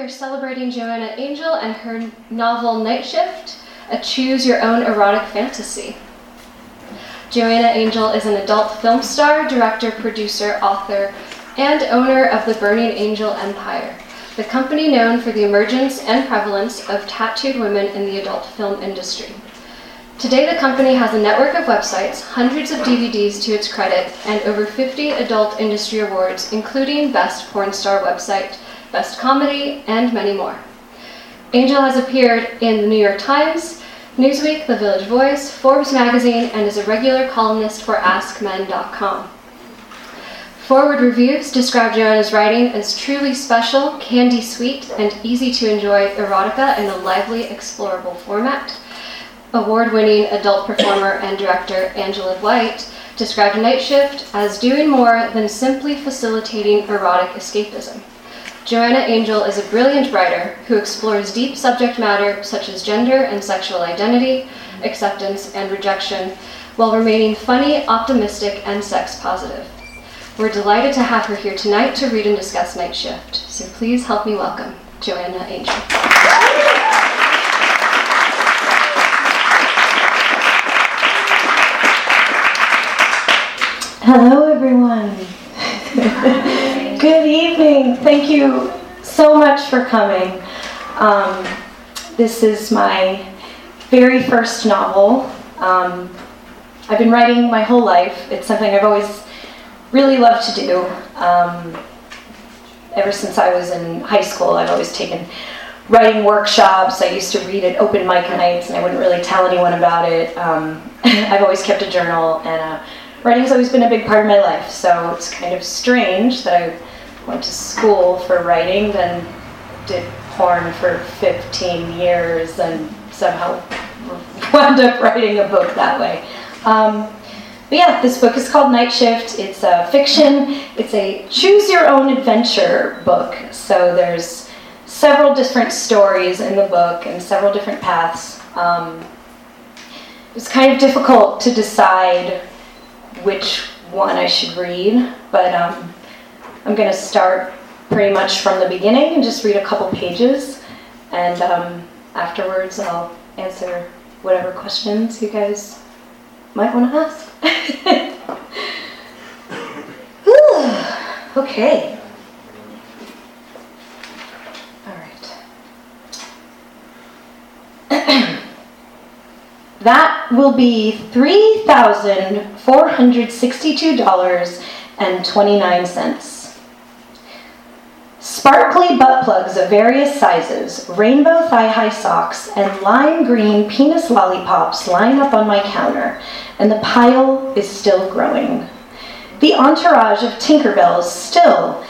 We are celebrating Joanna Angel and her novel Night Shift, a choose your own erotic fantasy. Joanna Angel is an adult film star, director, producer, author, and owner of the Burning Angel Empire, the company known for the emergence and prevalence of tattooed women in the adult film industry. Today, the company has a network of websites, hundreds of DVDs to its credit, and over 50 adult industry awards, including Best Porn Star Website, Best Comedy, and many more. Angel has appeared in the New York Times, Newsweek, The Village Voice, Forbes magazine, and is a regular columnist for AskMen.com. Foreword Reviews describe Joanna's writing as truly special, candy sweet, and easy to enjoy erotica in a lively, explorable format. Award winning adult performer and director Angela White described Night Shift as doing more than simply facilitating erotic escapism. Joanna Angel is a brilliant writer who explores deep subject matter such as gender and sexual identity, acceptance, and rejection, while remaining funny, optimistic, and sex positive. We're delighted to have her here tonight to read and discuss Night Shift. So please help me welcome Joanna Angel. Hello, everyone. Good evening. Thank you so much for coming. Um, this is my very first novel. Um, I've been writing my whole life. It's something I've always really loved to do. Um, ever since I was in high school, I've always taken writing workshops. I used to read at open mic nights, and I wouldn't really tell anyone about it. Um, I've always kept a journal, and uh, writing's always been a big part of my life. So it's kind of strange that I went to school for writing, then did porn for 15 years, and somehow wound up writing a book that way. Um, but yeah, this book is called Night Shift. It's a fiction. It's a choose your own adventure book. So there's several different stories in the book and several different paths. Um, it's kind of difficult to decide which one I should read, but um, I'm going to start pretty much from the beginning and just read a couple pages, and um, afterwards I'll answer whatever questions you guys might want to ask. okay. All right. that will be $3,462.29. Sparkly butt plugs of various sizes, rainbow thigh high socks, and lime green penis lollipops line up on my counter, and the pile is still growing. The entourage of Tinkerbells still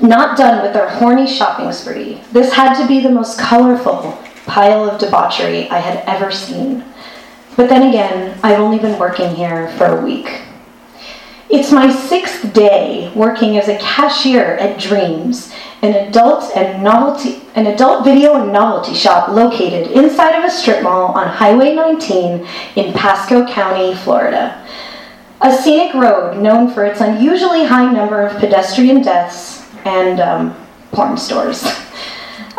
not done with their horny shopping spree. This had to be the most colorful pile of debauchery I had ever seen. But then again, I've only been working here for a week. It's my sixth day working as a cashier at Dreams, an adult and novelty an adult video and novelty shop located inside of a strip mall on Highway 19 in Pasco County, Florida. A scenic road known for its unusually high number of pedestrian deaths and um, porn stores.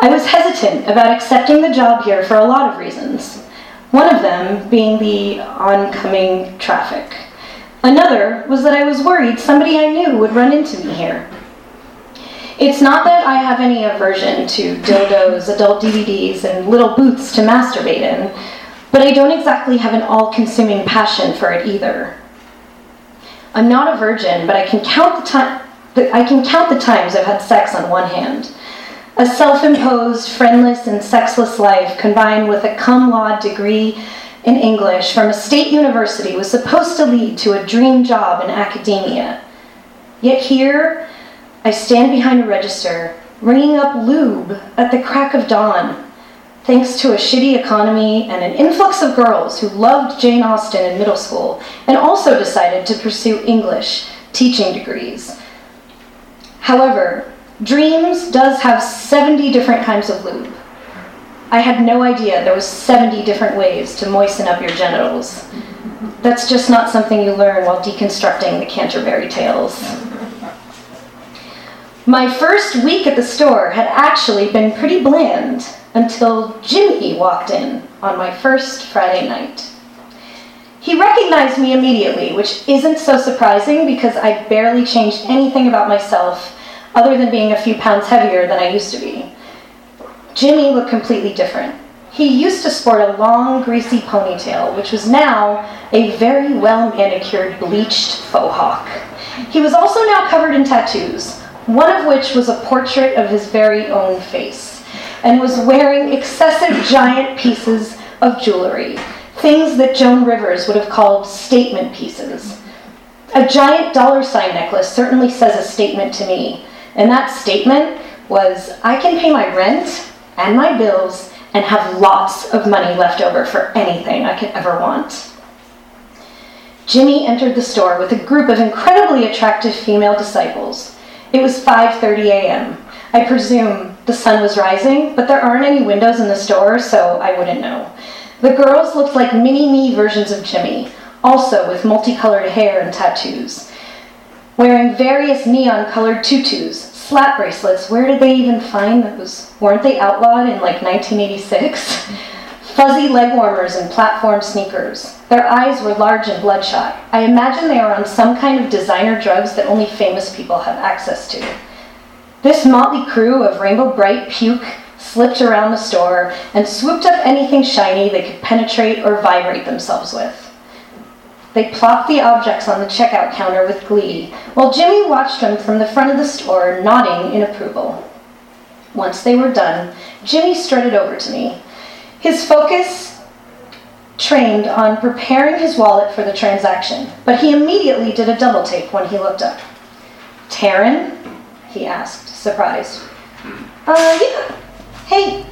I was hesitant about accepting the job here for a lot of reasons. One of them being the oncoming traffic. Another was that I was worried somebody I knew would run into me here. It's not that I have any aversion to dildos, adult DVDs, and little booths to masturbate in, but I don't exactly have an all consuming passion for it either. I'm not a virgin, but I can count the time. I can count the times I've had sex on one hand. A self imposed, friendless, and sexless life combined with a cum laude degree in English from a state university was supposed to lead to a dream job in academia. Yet here, I stand behind a register, ringing up lube at the crack of dawn. thanks to a shitty economy and an influx of girls who loved Jane Austen in middle school and also decided to pursue English teaching degrees. However, Dreams does have 70 different kinds of lube. I had no idea there was 70 different ways to moisten up your genitals. That's just not something you learn while deconstructing the Canterbury Tales. My first week at the store had actually been pretty bland until Jimmy walked in on my first Friday night. He recognized me immediately, which isn't so surprising because I barely changed anything about myself other than being a few pounds heavier than I used to be. Jimmy looked completely different. He used to sport a long, greasy ponytail, which was now a very well manicured, bleached faux hawk. He was also now covered in tattoos, one of which was a portrait of his very own face, and was wearing excessive giant pieces of jewelry, things that Joan Rivers would have called statement pieces. A giant dollar sign necklace certainly says a statement to me, and that statement was I can pay my rent and my bills and have lots of money left over for anything I could ever want. Jimmy entered the store with a group of incredibly attractive female disciples. It was 5:30 a.m. I presume the sun was rising, but there aren't any windows in the store, so I wouldn't know. The girls looked like mini me versions of Jimmy, also with multicolored hair and tattoos. Wearing various neon colored tutus, slap bracelets, where did they even find those? Weren't they outlawed in like 1986? Fuzzy leg warmers and platform sneakers. Their eyes were large and bloodshot. I imagine they were on some kind of designer drugs that only famous people have access to. This motley crew of rainbow bright puke slipped around the store and swooped up anything shiny they could penetrate or vibrate themselves with. They plopped the objects on the checkout counter with glee, while Jimmy watched them from the front of the store, nodding in approval. Once they were done, Jimmy strutted over to me. His focus trained on preparing his wallet for the transaction, but he immediately did a double take when he looked up. Taryn? he asked, surprised. Uh, yeah. Hey,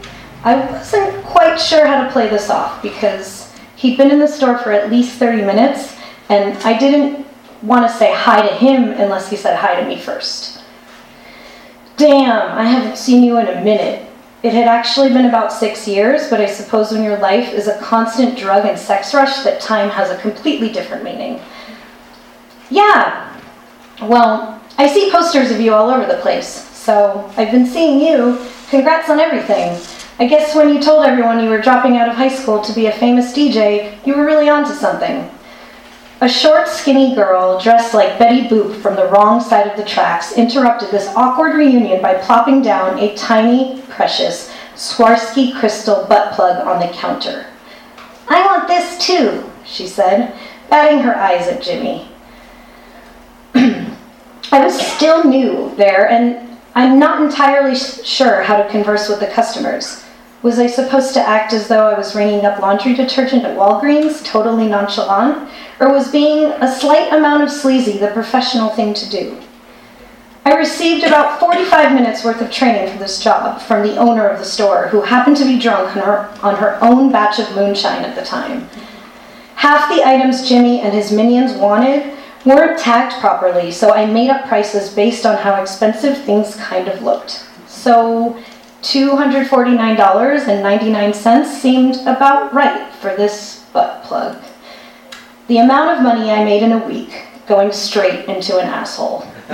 I wasn't quite sure how to play this off because he'd been in the store for at least 30 minutes, and I didn't want to say hi to him unless he said hi to me first. Damn, I haven't seen you in a minute. It had actually been about six years, but I suppose when your life is a constant drug and sex rush, that time has a completely different meaning. Yeah, well, I see posters of you all over the place, so I've been seeing you. Congrats on everything. I guess when you told everyone you were dropping out of high school to be a famous DJ, you were really onto something. A short, skinny girl dressed like Betty Boop from the wrong side of the tracks interrupted this awkward reunion by plopping down a tiny, precious Swarovski crystal butt plug on the counter. I want this too, she said, batting her eyes at Jimmy. I was still new there, and I'm not entirely sure how to converse with the customers. Was I supposed to act as though I was ringing up laundry detergent at Walgreens, totally nonchalant? Or was being a slight amount of sleazy the professional thing to do? I received about 45 minutes worth of training for this job from the owner of the store, who happened to be drunk on her, on her own batch of moonshine at the time. Half the items Jimmy and his minions wanted weren't tagged properly, so I made up prices based on how expensive things kind of looked. So $249.99 seemed about right for this butt plug. The amount of money I made in a week going straight into an asshole.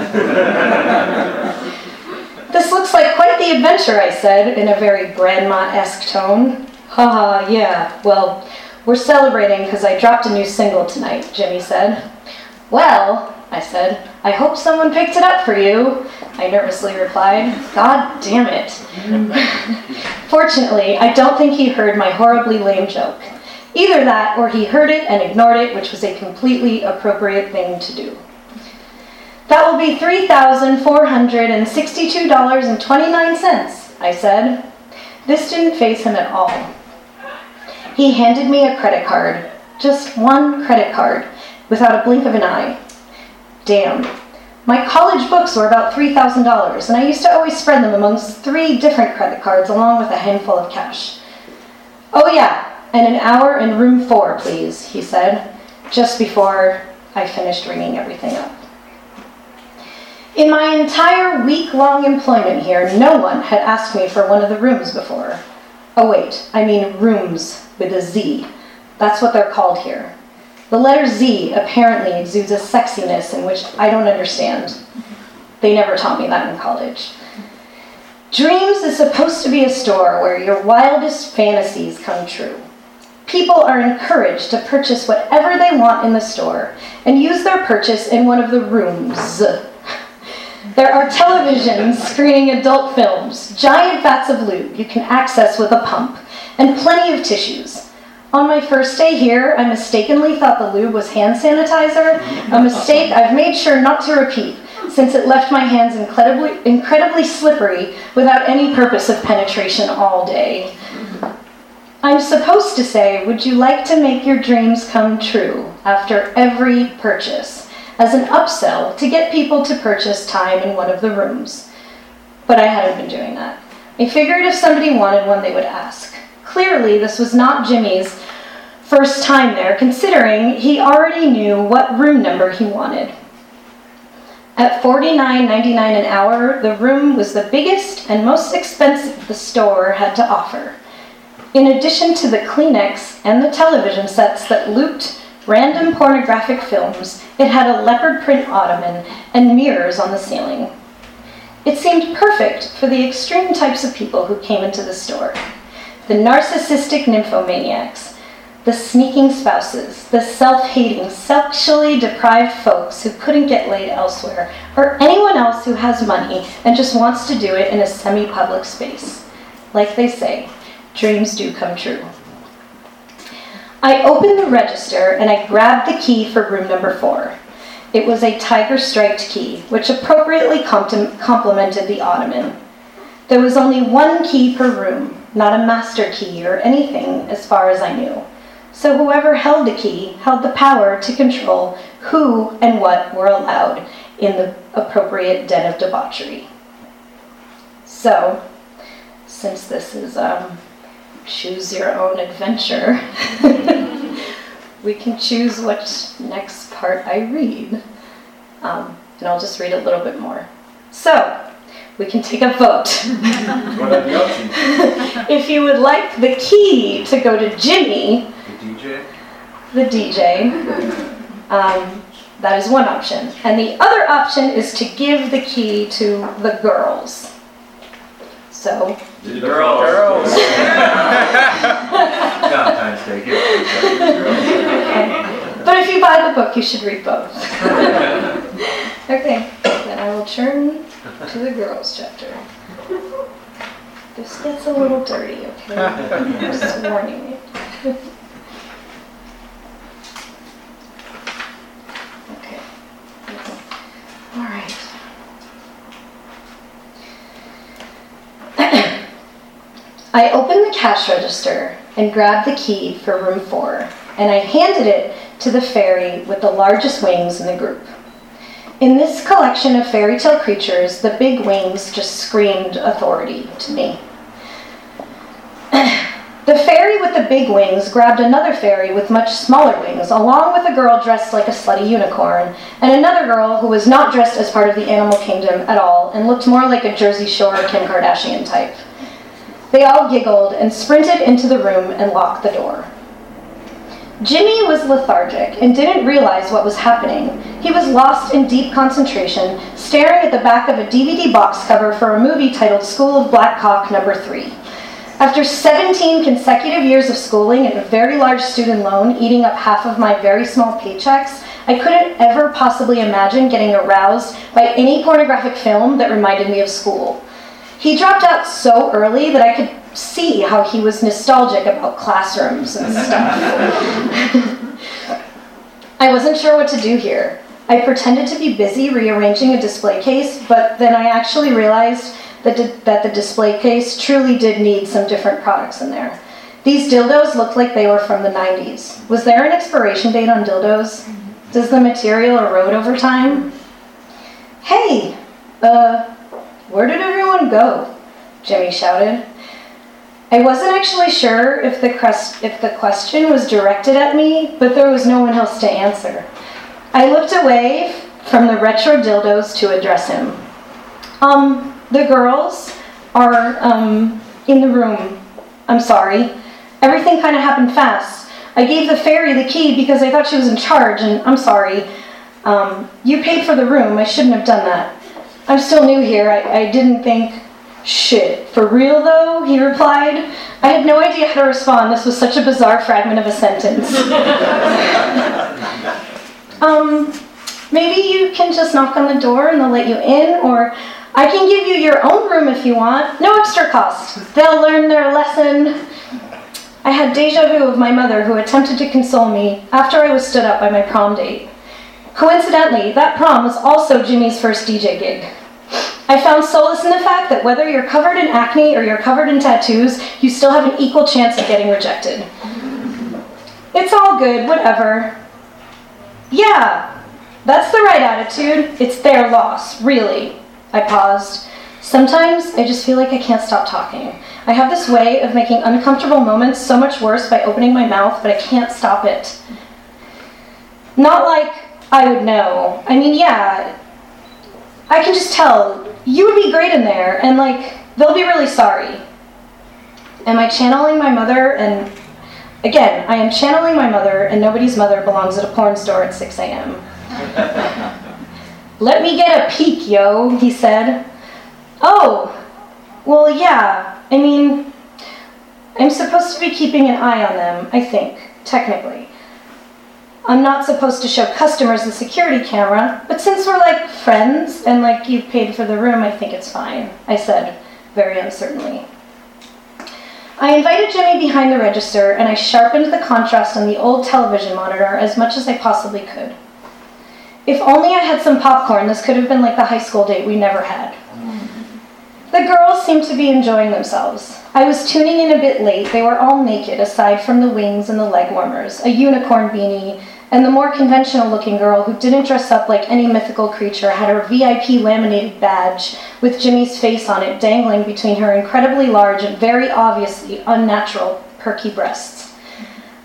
this looks like quite the adventure, I said in a very grandma esque tone. Haha, yeah, well, we're celebrating because I dropped a new single tonight, Jimmy said. Well, I said, I hope someone picked it up for you, I nervously replied. God damn it. Fortunately, I don't think he heard my horribly lame joke. Either that, or he heard it and ignored it, which was a completely appropriate thing to do. That will be $3,462.29, I said. This didn't faze him at all. He handed me a credit card, just one credit card, without a blink of an eye. Damn. My college books were about $3,000, and I used to always spread them amongst three different credit cards along with a handful of cash. Oh, yeah, and an hour in room four, please, he said, just before I finished ringing everything up. In my entire week long employment here, no one had asked me for one of the rooms before. Oh, wait, I mean rooms with a Z. That's what they're called here. The letter Z apparently exudes a sexiness in which I don't understand. They never taught me that in college. Dreams is supposed to be a store where your wildest fantasies come true. People are encouraged to purchase whatever they want in the store and use their purchase in one of the rooms. There are televisions screening adult films, giant vats of lube you can access with a pump, and plenty of tissues. On my first day here, I mistakenly thought the lube was hand sanitizer, a mistake I've made sure not to repeat since it left my hands incredibly, incredibly slippery without any purpose of penetration all day. I'm supposed to say, Would you like to make your dreams come true after every purchase as an upsell to get people to purchase time in one of the rooms? But I hadn't been doing that. I figured if somebody wanted one, they would ask. Clearly, this was not Jimmy's first time there, considering he already knew what room number he wanted. At $49.99 an hour, the room was the biggest and most expensive the store had to offer. In addition to the Kleenex and the television sets that looped random pornographic films, it had a leopard print ottoman and mirrors on the ceiling. It seemed perfect for the extreme types of people who came into the store the narcissistic nymphomaniacs, the sneaking spouses, the self hating, sexually deprived folks who couldn't get laid elsewhere, or anyone else who has money and just wants to do it in a semi public space. Like they say, dreams do come true. I opened the register and I grabbed the key for room number four. It was a tiger striped key, which appropriately complemented the ottoman. There was only one key per room, not a master key or anything as far as I knew. So whoever held the key held the power to control who and what were allowed in the appropriate den of debauchery. So, since this is um, choose your own adventure, we can choose what next part I read. Um, and I'll just read a little bit more. So, we can take a vote. What are the options? if you would like the key to go to Jimmy, DJ? the DJ. Um, that is one option. And the other option is to give the key to the girls. So, The Girls. Girls. Valentine's Day gift. but if you buy the book, you should read both. okay, then I will turn to the girls chapter. This gets a little dirty, okay? I'm just warning you. All right. I opened the cash register and grabbed the key for room four, and I handed it to the fairy with the largest wings in the group. In this collection of fairy tale creatures, the big wings just screamed authority to me. The fairy with the big wings grabbed another fairy with much smaller wings, along with a girl dressed like a slutty unicorn, and another girl who was not dressed as part of the animal kingdom at all and looked more like a Jersey Shore Kim Kardashian type. They all giggled and sprinted into the room and locked the door. Jimmy was lethargic and didn't realize what was happening. He was lost in deep concentration, staring at the back of a DVD box cover for a movie titled School of Black Cock Number 3. After 17 consecutive years of schooling and a very large student loan eating up half of my very small paychecks, I couldn't ever possibly imagine getting aroused by any pornographic film that reminded me of school. He dropped out so early that I could see how he was nostalgic about classrooms and stuff. I wasn't sure what to do here. I pretended to be busy rearranging a display case, but then I actually realized that, that the display case truly did need some different products in there. These dildos looked like they were from the 90s. Was there an expiration date on dildos? Does the material erode over time? Hey, uh, where did everyone go? Jimmy shouted. I wasn't actually sure if the, crest, if the question was directed at me, but there was no one else to answer. I looked away from the retro dildos to address him. Um, the girls are um, in the room. I'm sorry. Everything kind of happened fast. I gave the fairy the key because I thought she was in charge, and I'm sorry. Um, you paid for the room. I shouldn't have done that. I'm still new here. I, I didn't think. Shit, for real though? He replied. I had no idea how to respond. This was such a bizarre fragment of a sentence. um, maybe you can just knock on the door and they'll let you in, or I can give you your own room if you want. No extra cost. They'll learn their lesson. I had deja vu of my mother who attempted to console me after I was stood up by my prom date. Coincidentally, that prom was also Jimmy's first DJ gig. I found solace in the fact that whether you're covered in acne or you're covered in tattoos, you still have an equal chance of getting rejected. It's all good, whatever. Yeah, that's the right attitude. It's their loss, really. I paused. Sometimes I just feel like I can't stop talking. I have this way of making uncomfortable moments so much worse by opening my mouth, but I can't stop it. Not like I would know. I mean, yeah, I can just tell you would be great in there, and like, they'll be really sorry. Am I channeling my mother? And again, I am channeling my mother, and nobody's mother belongs at a porn store at 6 a.m. Let me get a peek, yo, he said. Oh, well, yeah. I mean, I'm supposed to be keeping an eye on them, I think, technically. I'm not supposed to show customers the security camera, but since we're like friends and like you paid for the room, I think it's fine, I said, very uncertainly. I invited Jimmy behind the register and I sharpened the contrast on the old television monitor as much as I possibly could. If only I had some popcorn, this could have been like the high school date we never had. The girls seemed to be enjoying themselves. I was tuning in a bit late. They were all naked, aside from the wings and the leg warmers, a unicorn beanie, and the more conventional looking girl who didn't dress up like any mythical creature had her VIP laminated badge with Jimmy's face on it dangling between her incredibly large and very obviously unnatural perky breasts.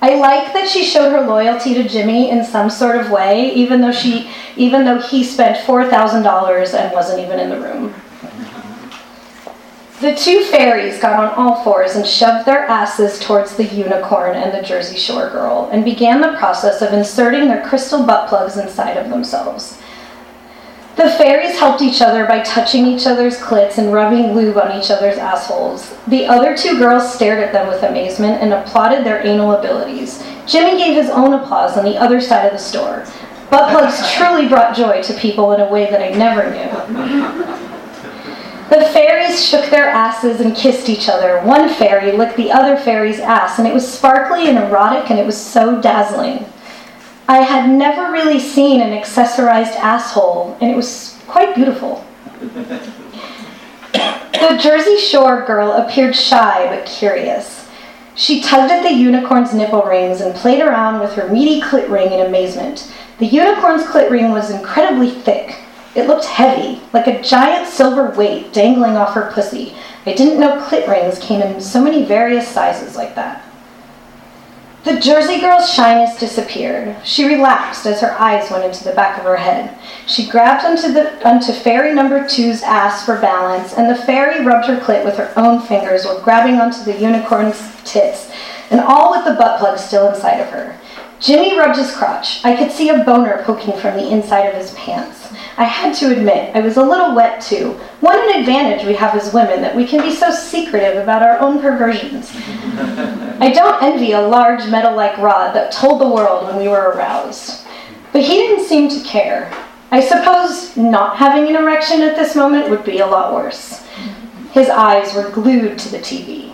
I like that she showed her loyalty to Jimmy in some sort of way, even though she even though he spent four thousand dollars and wasn't even in the room. The two fairies got on all fours and shoved their asses towards the unicorn and the Jersey Shore girl and began the process of inserting their crystal butt plugs inside of themselves. The fairies helped each other by touching each other's clits and rubbing lube on each other's assholes. The other two girls stared at them with amazement and applauded their anal abilities. Jimmy gave his own applause on the other side of the store. Butt plugs truly brought joy to people in a way that I never knew. The fairies shook their asses and kissed each other. One fairy licked the other fairy's ass, and it was sparkly and erotic, and it was so dazzling. I had never really seen an accessorized asshole, and it was quite beautiful. the Jersey Shore girl appeared shy but curious. She tugged at the unicorn's nipple rings and played around with her meaty clit ring in amazement. The unicorn's clit ring was incredibly thick. It looked heavy, like a giant silver weight dangling off her pussy. I didn't know clit rings came in so many various sizes like that. The Jersey girl's shyness disappeared. She relaxed as her eyes went into the back of her head. She grabbed onto, the, onto fairy number two's ass for balance, and the fairy rubbed her clit with her own fingers while grabbing onto the unicorn's tits, and all with the butt plug still inside of her. Jimmy rubbed his crotch. I could see a boner poking from the inside of his pants. I had to admit, I was a little wet too. What an advantage we have as women that we can be so secretive about our own perversions. I don't envy a large metal like rod that told the world when we were aroused. But he didn't seem to care. I suppose not having an erection at this moment would be a lot worse. His eyes were glued to the TV.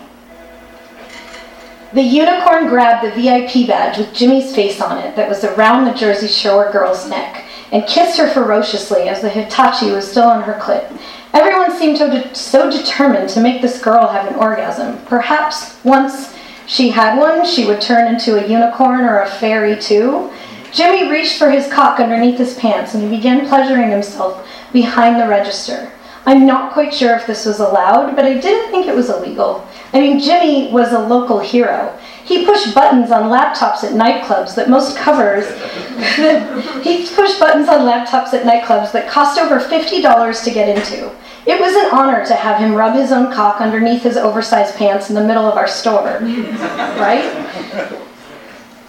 The unicorn grabbed the VIP badge with Jimmy's face on it that was around the Jersey Shore girl's neck and kissed her ferociously as the Hitachi was still on her clit. Everyone seemed to, so determined to make this girl have an orgasm. Perhaps once she had one, she would turn into a unicorn or a fairy too. Jimmy reached for his cock underneath his pants and he began pleasuring himself behind the register. I'm not quite sure if this was allowed, but I didn't think it was illegal. I mean, Jimmy was a local hero. He pushed buttons on laptops at nightclubs that most covers. he pushed buttons on laptops at nightclubs that cost over $50 to get into. It was an honor to have him rub his own cock underneath his oversized pants in the middle of our store, right?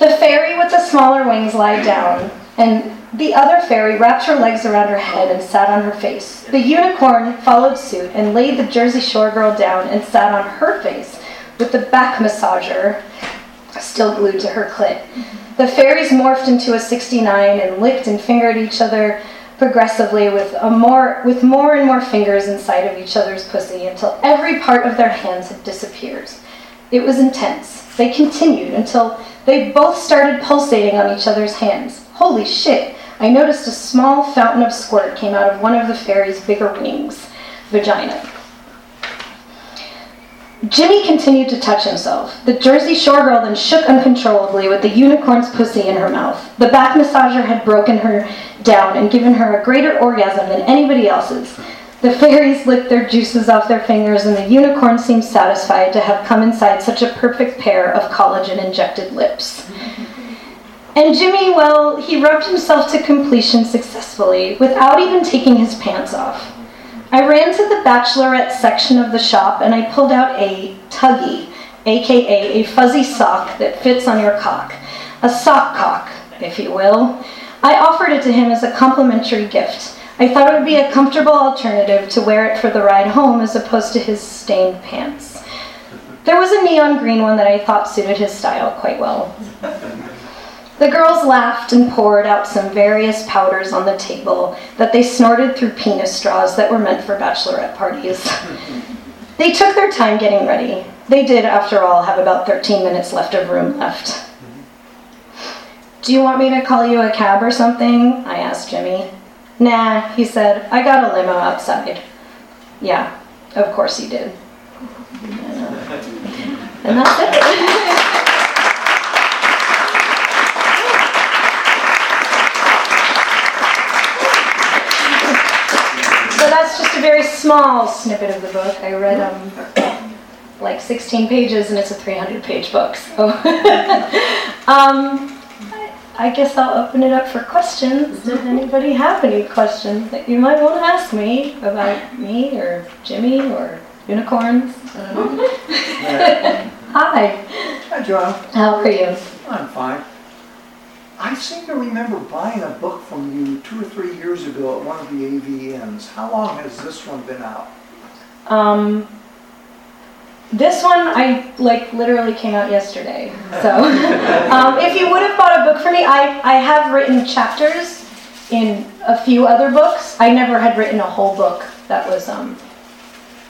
The fairy with the smaller wings lied down, and the other fairy wrapped her legs around her head and sat on her face. The unicorn followed suit and laid the Jersey Shore girl down and sat on her face with the back massager still glued to her clit. The fairies morphed into a 69 and licked and fingered each other progressively with a more with more and more fingers inside of each other's pussy until every part of their hands had disappeared. It was intense. They continued until they both started pulsating on each other's hands. Holy shit! I noticed a small fountain of squirt came out of one of the fairy's bigger wings, vagina. Jimmy continued to touch himself. The Jersey Shore girl then shook uncontrollably with the unicorn's pussy in her mouth. The back massager had broken her down and given her a greater orgasm than anybody else's. The fairies licked their juices off their fingers, and the unicorn seemed satisfied to have come inside such a perfect pair of collagen injected lips. And Jimmy, well, he rubbed himself to completion successfully without even taking his pants off. I ran to the bachelorette section of the shop and I pulled out a tuggy, aka a fuzzy sock that fits on your cock. A sock cock, if you will. I offered it to him as a complimentary gift. I thought it would be a comfortable alternative to wear it for the ride home as opposed to his stained pants. There was a neon green one that I thought suited his style quite well. The girls laughed and poured out some various powders on the table that they snorted through penis straws that were meant for bachelorette parties. they took their time getting ready. They did, after all, have about 13 minutes left of room left. Mm-hmm. Do you want me to call you a cab or something? I asked Jimmy. Nah, he said. I got a limo outside. Yeah, of course he did. And that's it. So that's just a very small snippet of the book. I read um, like 16 pages, and it's a 300 page book. So um, I guess I'll open it up for questions. Does anybody have any questions that you might want to ask me about me or Jimmy or unicorns? I. Hi, Hi, John. how are you? I'm fine. I seem to remember buying a book from you two or three years ago at one of the AVNs. How long has this one been out? Um, this one I like literally came out yesterday. So um, if you would have bought a book for me, I, I have written chapters in a few other books. I never had written a whole book that was um,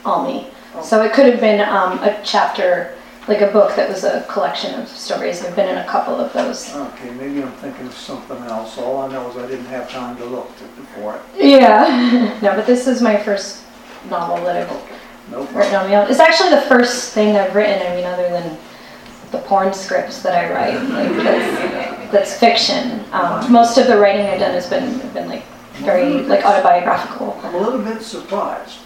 all me. So it could have been um, a chapter, like a book that was a collection of stories. I've been in a couple of those. Okay, maybe I'm thinking of something else. All I know is I didn't have time to look to- for it. Yeah. no, but this is my first novel that I've No written problem. on my own. It's actually the first thing I've written, I mean, other than the porn scripts that I write, like, that's, that's fiction. Um, most of the writing I've done has been, been like, very, like, autobiographical. I'm a little bit surprised.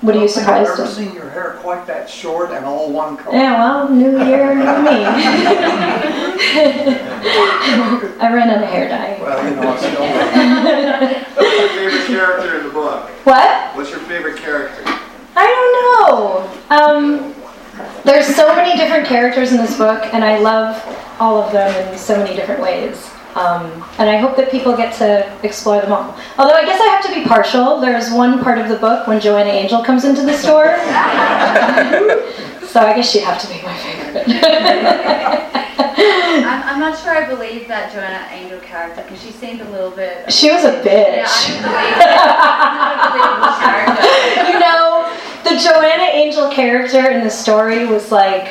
What are you surprised I've ever seen your hair quite that short and all one color. Yeah, well, new year, new me. I ran out of hair dye. Well, you know, it's still, What's your favorite character in the book? What? What's your favorite character? I don't know. Um, there's so many different characters in this book, and I love all of them in so many different ways. Um, and I hope that people get to explore them all. Although I guess I have to be partial. There's one part of the book when Joanna Angel comes into the store. so I guess she'd have to be my favorite. I'm, I'm not sure I believe that Joanna Angel character because she seemed a little bit. she was a bitch. I don't believe it. It's not a believable character. you know, the Joanna Angel character in the story was like,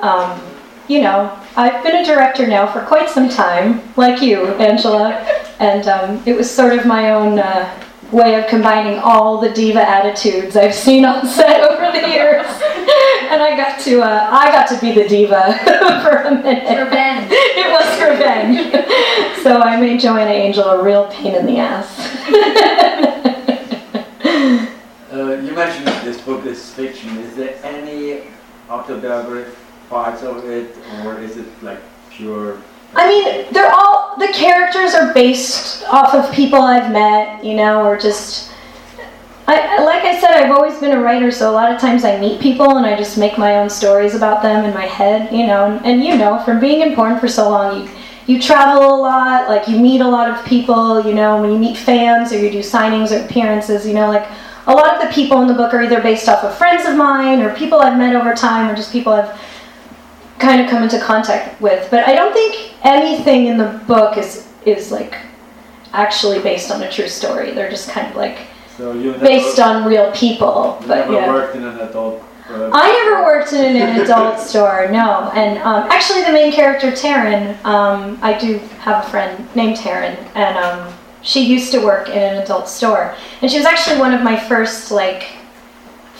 um, you know, I've been a director now for quite some time, like you, Angela, and um, it was sort of my own uh, way of combining all the diva attitudes I've seen on set over the years, and I got to, uh, I got to be the diva for a minute. For revenge. It was revenge. so I made Joanna Angel a real pain in the ass. Uh, you mentioned this book is fiction. Is there any autobiographic parts of it, or is it like pure? I mean, they're all the characters are based off of people I've met, you know, or just. I, like I said, I've always been a writer, so a lot of times I meet people and I just make my own stories about them in my head, you know. And, and you know, from being in porn for so long, you you travel a lot, like you meet a lot of people, you know. When you meet fans or you do signings or appearances, you know, like a lot of the people in the book are either based off of friends of mine or people I've met over time or just people I've kind of come into contact with. But I don't think anything in the book is is like actually based on a true story. They're just kind of like So based on real people. you But never yeah. worked in an adult. Uh, I never worked in an adult store, no. And um, actually, the main character, Taryn, um, I do have a friend named Taryn, and um, she used to work in an adult store. And she was actually one of my first, like,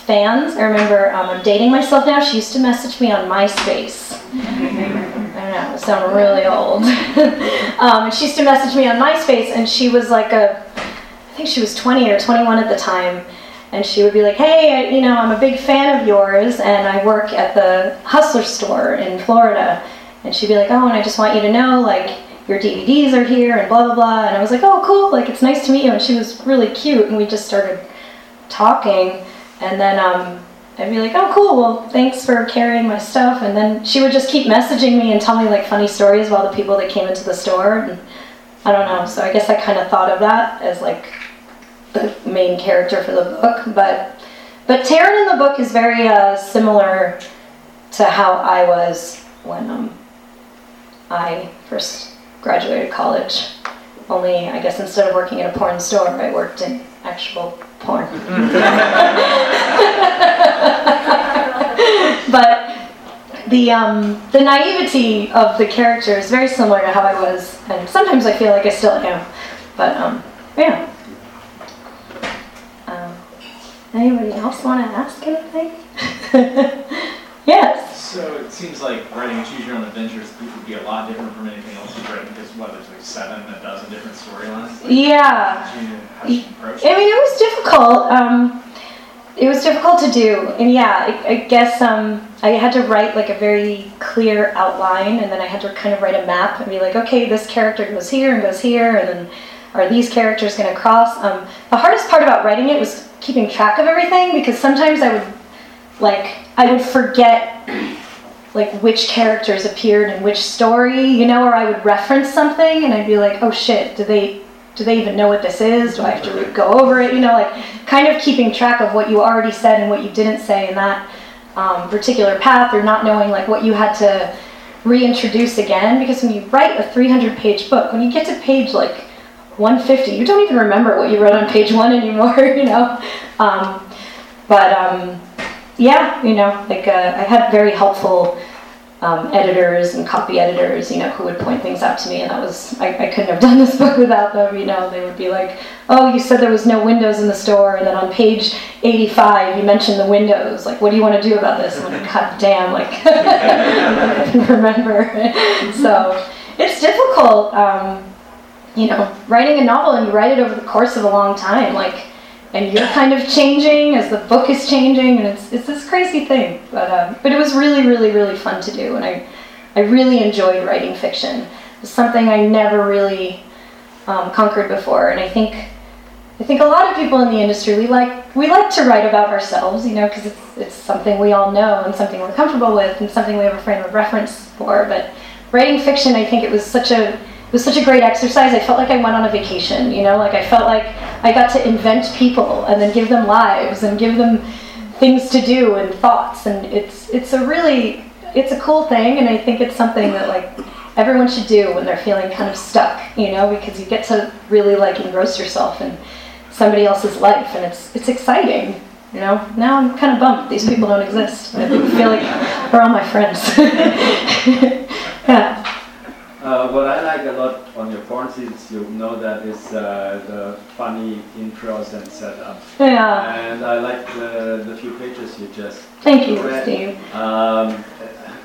fans. I remember um, I'm dating myself now. She used to message me on MySpace. I don't know, I sound really old. um, and she used to message me on MySpace, and she was like a, I think she was 20 or 21 at the time and she would be like, "Hey, I- you know, I'm a big fan of yours, and I work at the Hustler store in Florida." And she'd be like, "Oh, and I just want you to know, like, your DVDs are here, and blah blah blah." And I was like, "Oh, cool! Like, it's nice to meet you." And she was really cute, and we just started talking. And then um, I'd be like, "Oh, cool! Well, thanks for carrying my stuff." And then she would just keep messaging me and tell me like funny stories about the people that came into the store. And I don't know. So I guess I kind of thought of that as like the main character for the book, but but Taryn in the book is very uh, similar to how I was when um, I first graduated college. Only I guess instead of working in a porn store, I worked in actual porn. but the um, the naivety of the character is very similar to how I was, and sometimes I feel like I still am. But um, yeah. Um, anybody else want to ask anything? yes. So it seems like writing a Choose Your Own Adventures would be a lot different from anything else you've written because what, there's like seven, a dozen different storylines? Like, Yeah. How did you, how did you approach I mean, it was difficult. Um, it was difficult to do, and yeah, I, I guess um, I had to write like a very clear outline, and then I had to kind of write a map and be like, okay, this character goes here and goes here, and then are these characters going to cross? Um, the hardest part about writing it was keeping track of everything because sometimes I would like I would forget like which characters appeared in which story, you know, or I would reference something and I'd be like, oh shit, do they do they even know what this is? Do I have to re- go over it? You know, like kind of keeping track of what you already said and what you didn't say in that um, particular path, or not knowing like what you had to reintroduce again. Because when you write a 300 page book, when you get to page like 150, you don't even remember what you wrote on page one anymore, you know. Um, but um, yeah, you know, like uh, I had very helpful um, editors and copy editors, you know, who would point things out to me, and that was I, I couldn't have done this book without them. You know, they would be like, "Oh, you said there was no windows in the store, and then on page 85 you mentioned the windows. Like, what do you want to do about this?" And I'm like, "God damn!" Like, remember. so it's difficult. Um, you know, writing a novel and you write it over the course of a long time, like, and you're kind of changing as the book is changing, and it's it's this crazy thing. But um, but it was really, really, really fun to do, and I I really enjoyed writing fiction. It's something I never really um, conquered before, and I think I think a lot of people in the industry we like we like to write about ourselves, you know, because it's it's something we all know and something we're comfortable with and something we have a frame of reference for. But writing fiction, I think it was such a it was such a great exercise. I felt like I went on a vacation, you know, like I felt like I got to invent people and then give them lives and give them things to do and thoughts and it's it's a really it's a cool thing and I think it's something that like everyone should do when they're feeling kind of stuck, you know, because you get to really like engross yourself in somebody else's life and it's it's exciting. You know, now I'm kind of bummed these people don't exist. I feel like they're all my friends. yeah. Uh, what I like a lot on your porn scenes, you know that is uh, the funny intros and setup. Yeah. And I like the, the few pages you just Thank you, read. Steve. Um,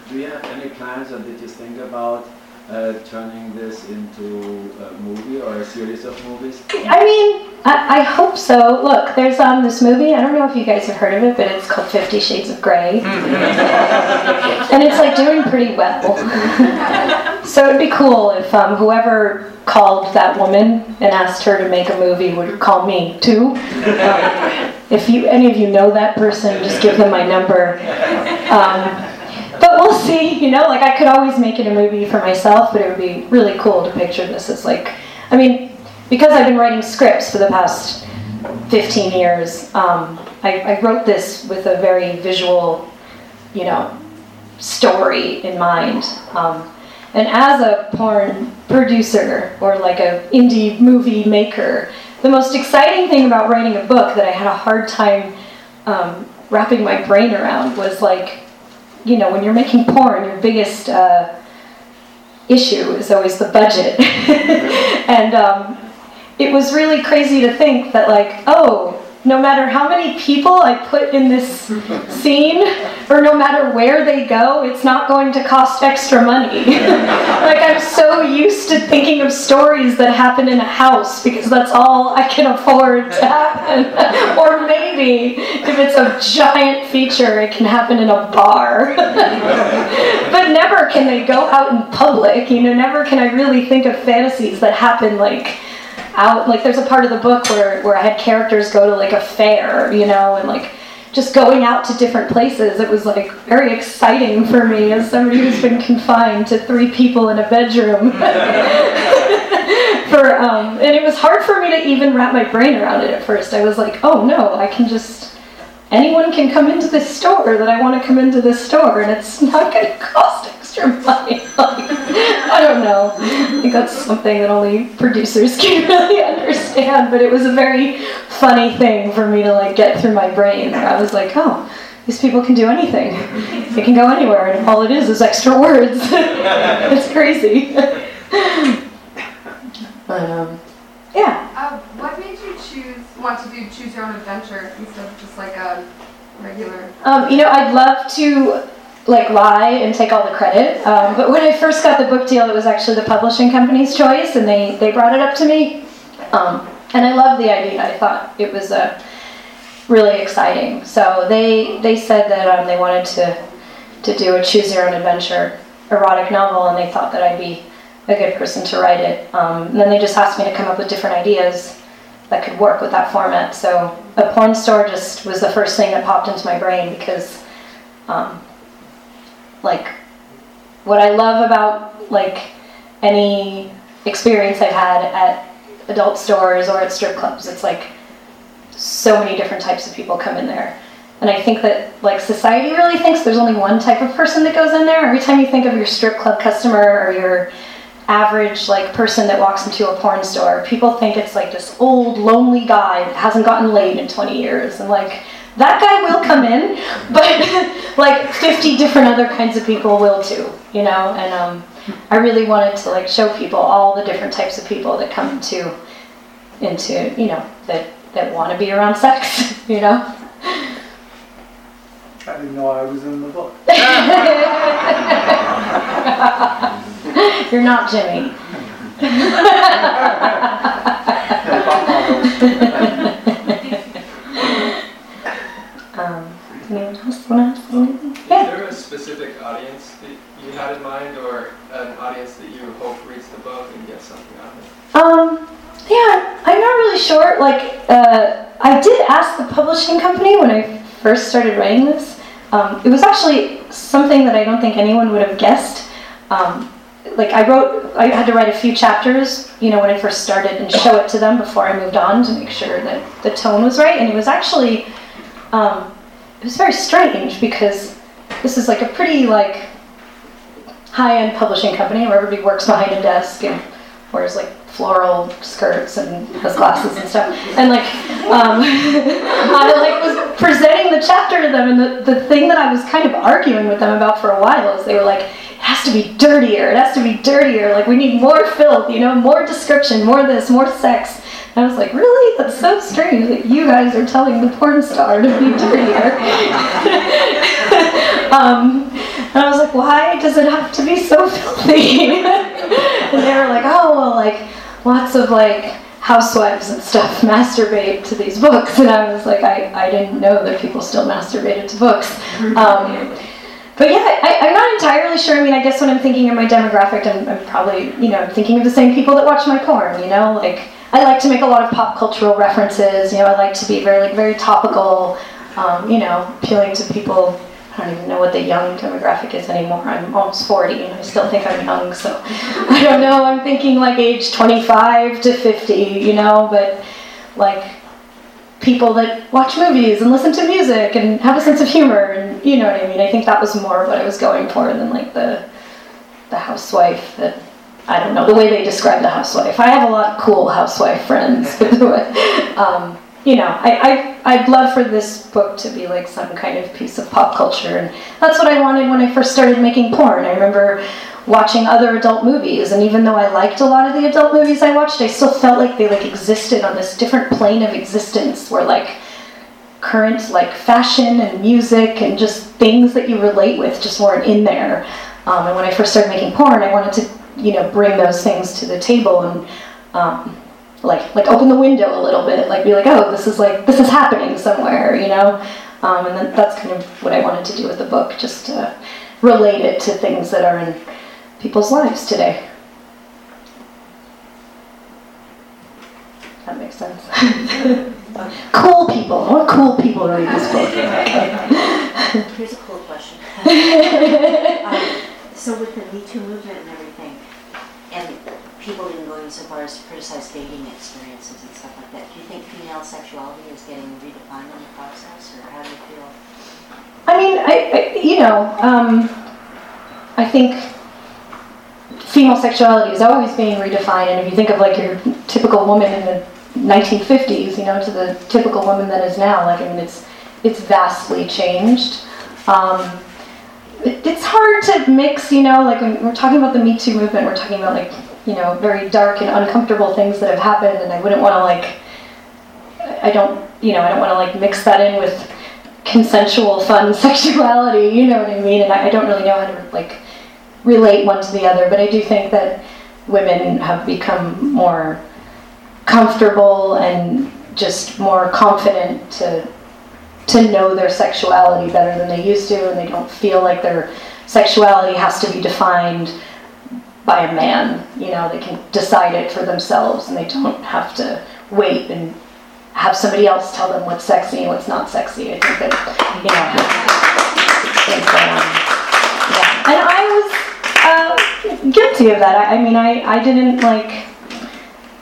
do you have any plans or did you think about uh, turning this into a movie or a series of movies? I mean, I, I hope so. Look, there's um this movie. I don't know if you guys have heard of it, but it's called Fifty Shades of Grey, and it's like doing pretty well. so it'd be cool if um, whoever called that woman and asked her to make a movie would call me too. Um, if you any of you know that person, just give them my number. Um, but we'll see. You know, like I could always make it a movie for myself, but it would be really cool to picture this as like, I mean, because I've been writing scripts for the past 15 years. Um, I, I wrote this with a very visual, you know, story in mind. Um, and as a porn producer or like a indie movie maker, the most exciting thing about writing a book that I had a hard time um, wrapping my brain around was like, you know, when you're making porn, your biggest uh, issue is always the budget. and um, it was really crazy to think that, like, oh, no matter how many people I put in this scene, or no matter where they go, it's not going to cost extra money. like, I'm so used to thinking of stories that happen in a house because that's all I can afford to happen. or maybe if it's a giant feature, it can happen in a bar. but never can they go out in public. You know, never can I really think of fantasies that happen like out like there's a part of the book where where I had characters go to like a fair, you know, and like just going out to different places. It was like very exciting for me as somebody who's been confined to three people in a bedroom. for um, and it was hard for me to even wrap my brain around it at first. I was like, oh no, I can just anyone can come into this store that I want to come into this store, and it's not going to cost extra money. like, I don't know. I think that's something that only producers can really understand. But it was a very funny thing for me to like get through my brain. I was like, oh. These people can do anything. They can go anywhere, and all it is is extra words. it's crazy. but, um, yeah. Uh, what made you choose want to do choose your own adventure instead of just like a regular? Um, you know, I'd love to like lie and take all the credit. Um, but when I first got the book deal, it was actually the publishing company's choice, and they they brought it up to me. Um, and I loved the idea. I thought it was a really exciting. So they they said that um, they wanted to to do a choose your own adventure erotic novel, and they thought that I'd be a good person to write it. Um, and then they just asked me to come up with different ideas that could work with that format. So a porn store just was the first thing that popped into my brain because, um, like, what I love about like any experience I've had at adult stores or at strip clubs, it's like so many different types of people come in there. And I think that like society really thinks there's only one type of person that goes in there. Every time you think of your strip club customer or your average like person that walks into a porn store, people think it's like this old lonely guy that hasn't gotten laid in 20 years and like that guy will come in, but like 50 different other kinds of people will too, you know? And um, I really wanted to like show people all the different types of people that come into into, you know, that that want to be around sex, you know? I didn't know I was in the book. You're not Jimmy. um, anyone else want to ask anything? Is Yeah. there a specific audience that you had in mind, or an audience that you hope reads the book and gets something out of it? Um, yeah, I'm not really sure. Like, uh, I did ask the publishing company when I first started writing this. Um, it was actually something that I don't think anyone would have guessed. Um, like, I wrote, I had to write a few chapters, you know, when I first started and show it to them before I moved on to make sure that the tone was right. And it was actually, um, it was very strange because this is like a pretty, like, high-end publishing company where everybody works behind a desk and wears like floral skirts and has glasses and stuff. And like, um, I like was presenting the chapter to them, and the, the thing that I was kind of arguing with them about for a while is they were like, it has to be dirtier. It has to be dirtier. Like we need more filth, you know, more description, more this, more sex. I was like, really? That's so strange that you guys are telling the porn star to be dirtier. um, and I was like, why does it have to be so filthy? And they were like, oh, well, like, lots of like housewives and stuff masturbate to these books, and I was like, I, I didn't know that people still masturbated to books. Um, but yeah, I, I'm not entirely sure. I mean, I guess when I'm thinking of my demographic, I'm, I'm probably, you know, thinking of the same people that watch my porn, you know? Like, I like to make a lot of pop cultural references, you know, I like to be very, like, very topical, um, you know, appealing to people. I don't even know what the young demographic is anymore. I'm almost 40 and I still think I'm young, so I don't know. I'm thinking like age 25 to 50, you know, but like people that watch movies and listen to music and have a sense of humor and you know what I mean. I think that was more what I was going for than like the the housewife that I don't know the way they describe the housewife. I have a lot of cool housewife friends. um, you know, I, I I'd love for this book to be like some kind of piece of pop culture, and that's what I wanted when I first started making porn. I remember watching other adult movies and even though I liked a lot of the adult movies I watched, I still felt like they like existed on this different plane of existence where like current like fashion and music and just things that you relate with just weren't in there. Um, and when I first started making porn, I wanted to you know bring those things to the table and um, like like open the window a little bit, like be like, oh, this is like this is happening somewhere, you know. Um, and then that's kind of what I wanted to do with the book, just to relate it to things that are in people's lives today. That makes sense. cool people. Want cool people read this book. Here's a cool question. um, so with the Me Too movement and everything, and people even going so far as to criticize dating experiences and stuff like that, do you think female sexuality is getting redefined in the process, or how do you feel? I mean, I, I you know, um, I think female sexuality is always being redefined, and if you think of like your typical woman in the 1950s, you know, to the typical woman that is now, like I mean, it's it's vastly changed. Um, it's hard to mix, you know, like we're talking about the Me Too movement, we're talking about like you know very dark and uncomfortable things that have happened, and I wouldn't want to like, I don't, you know, I don't want to like mix that in with consensual, fun sexuality, you know what I mean? And I, I don't really know how to like relate one to the other, but I do think that women have become more comfortable and just more confident to to know their sexuality better than they used to and they don't feel like their sexuality has to be defined by a man. You know they can decide it for themselves and they don't have to wait and have somebody else tell them what's sexy and what's not sexy. I think that you know and i was uh, guilty of that. I, I mean i i didn't like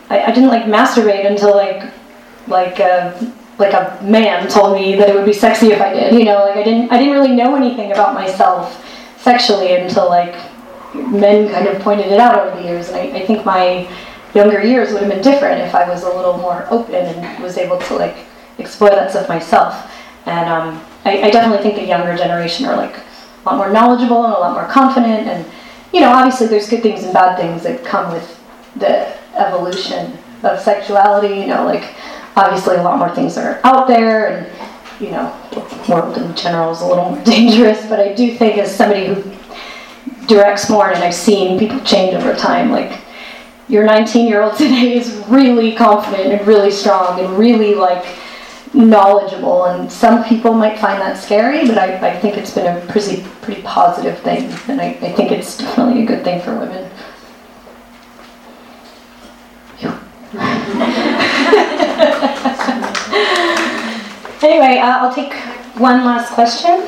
I, I didn't like masturbate until like like uh, like a man told me that it would be sexy if I did. You know, like I didn't I didn't really know anything about myself sexually until like men kind of pointed it out over the years. And I, I think my younger years would have been different if I was a little more open and was able to like explore that stuff myself. And um, I, I definitely think the younger generation are like a lot more knowledgeable and a lot more confident. And you know, obviously there's good things and bad things that come with the evolution of sexuality. You know, like obviously a lot more things are out there, and you know, the world in general is a little more dangerous. But I do think, as somebody who directs porn, and I've seen people change over time, like your 19 year old today is really confident and really strong and really like knowledgeable and some people might find that scary but I, I think it's been a pretty pretty positive thing and I, I think it's definitely a good thing for women anyway, uh, I'll take one last question.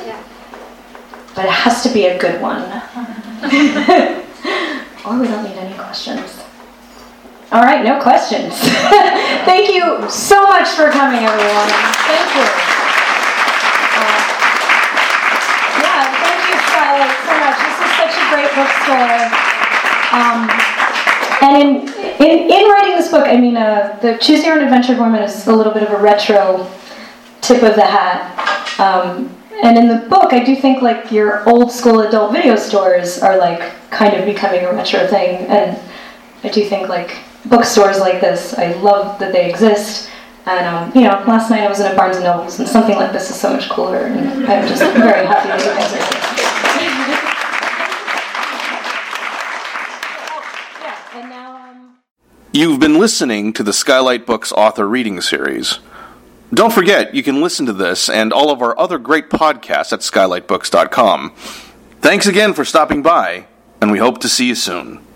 But it has to be a good one. or we don't need any questions. All right, no questions. thank you so much for coming, everyone. Thank you. Uh, yeah, thank you, so much. This is such a great bookstore. Um, and in, in, in writing this book, I mean, uh, the Choose Your Own Adventure Woman is a little bit of a retro tip of the hat. Um, and in the book, I do think like your old school adult video stores are like kind of becoming a retro thing. And I do think like bookstores like this, I love that they exist. And um, you know, last night I was in a Barnes and Nobles, and something like this is so much cooler. And I'm just very happy that you guys are. You've been listening to the Skylight Books author reading series. Don't forget, you can listen to this and all of our other great podcasts at skylightbooks.com. Thanks again for stopping by, and we hope to see you soon.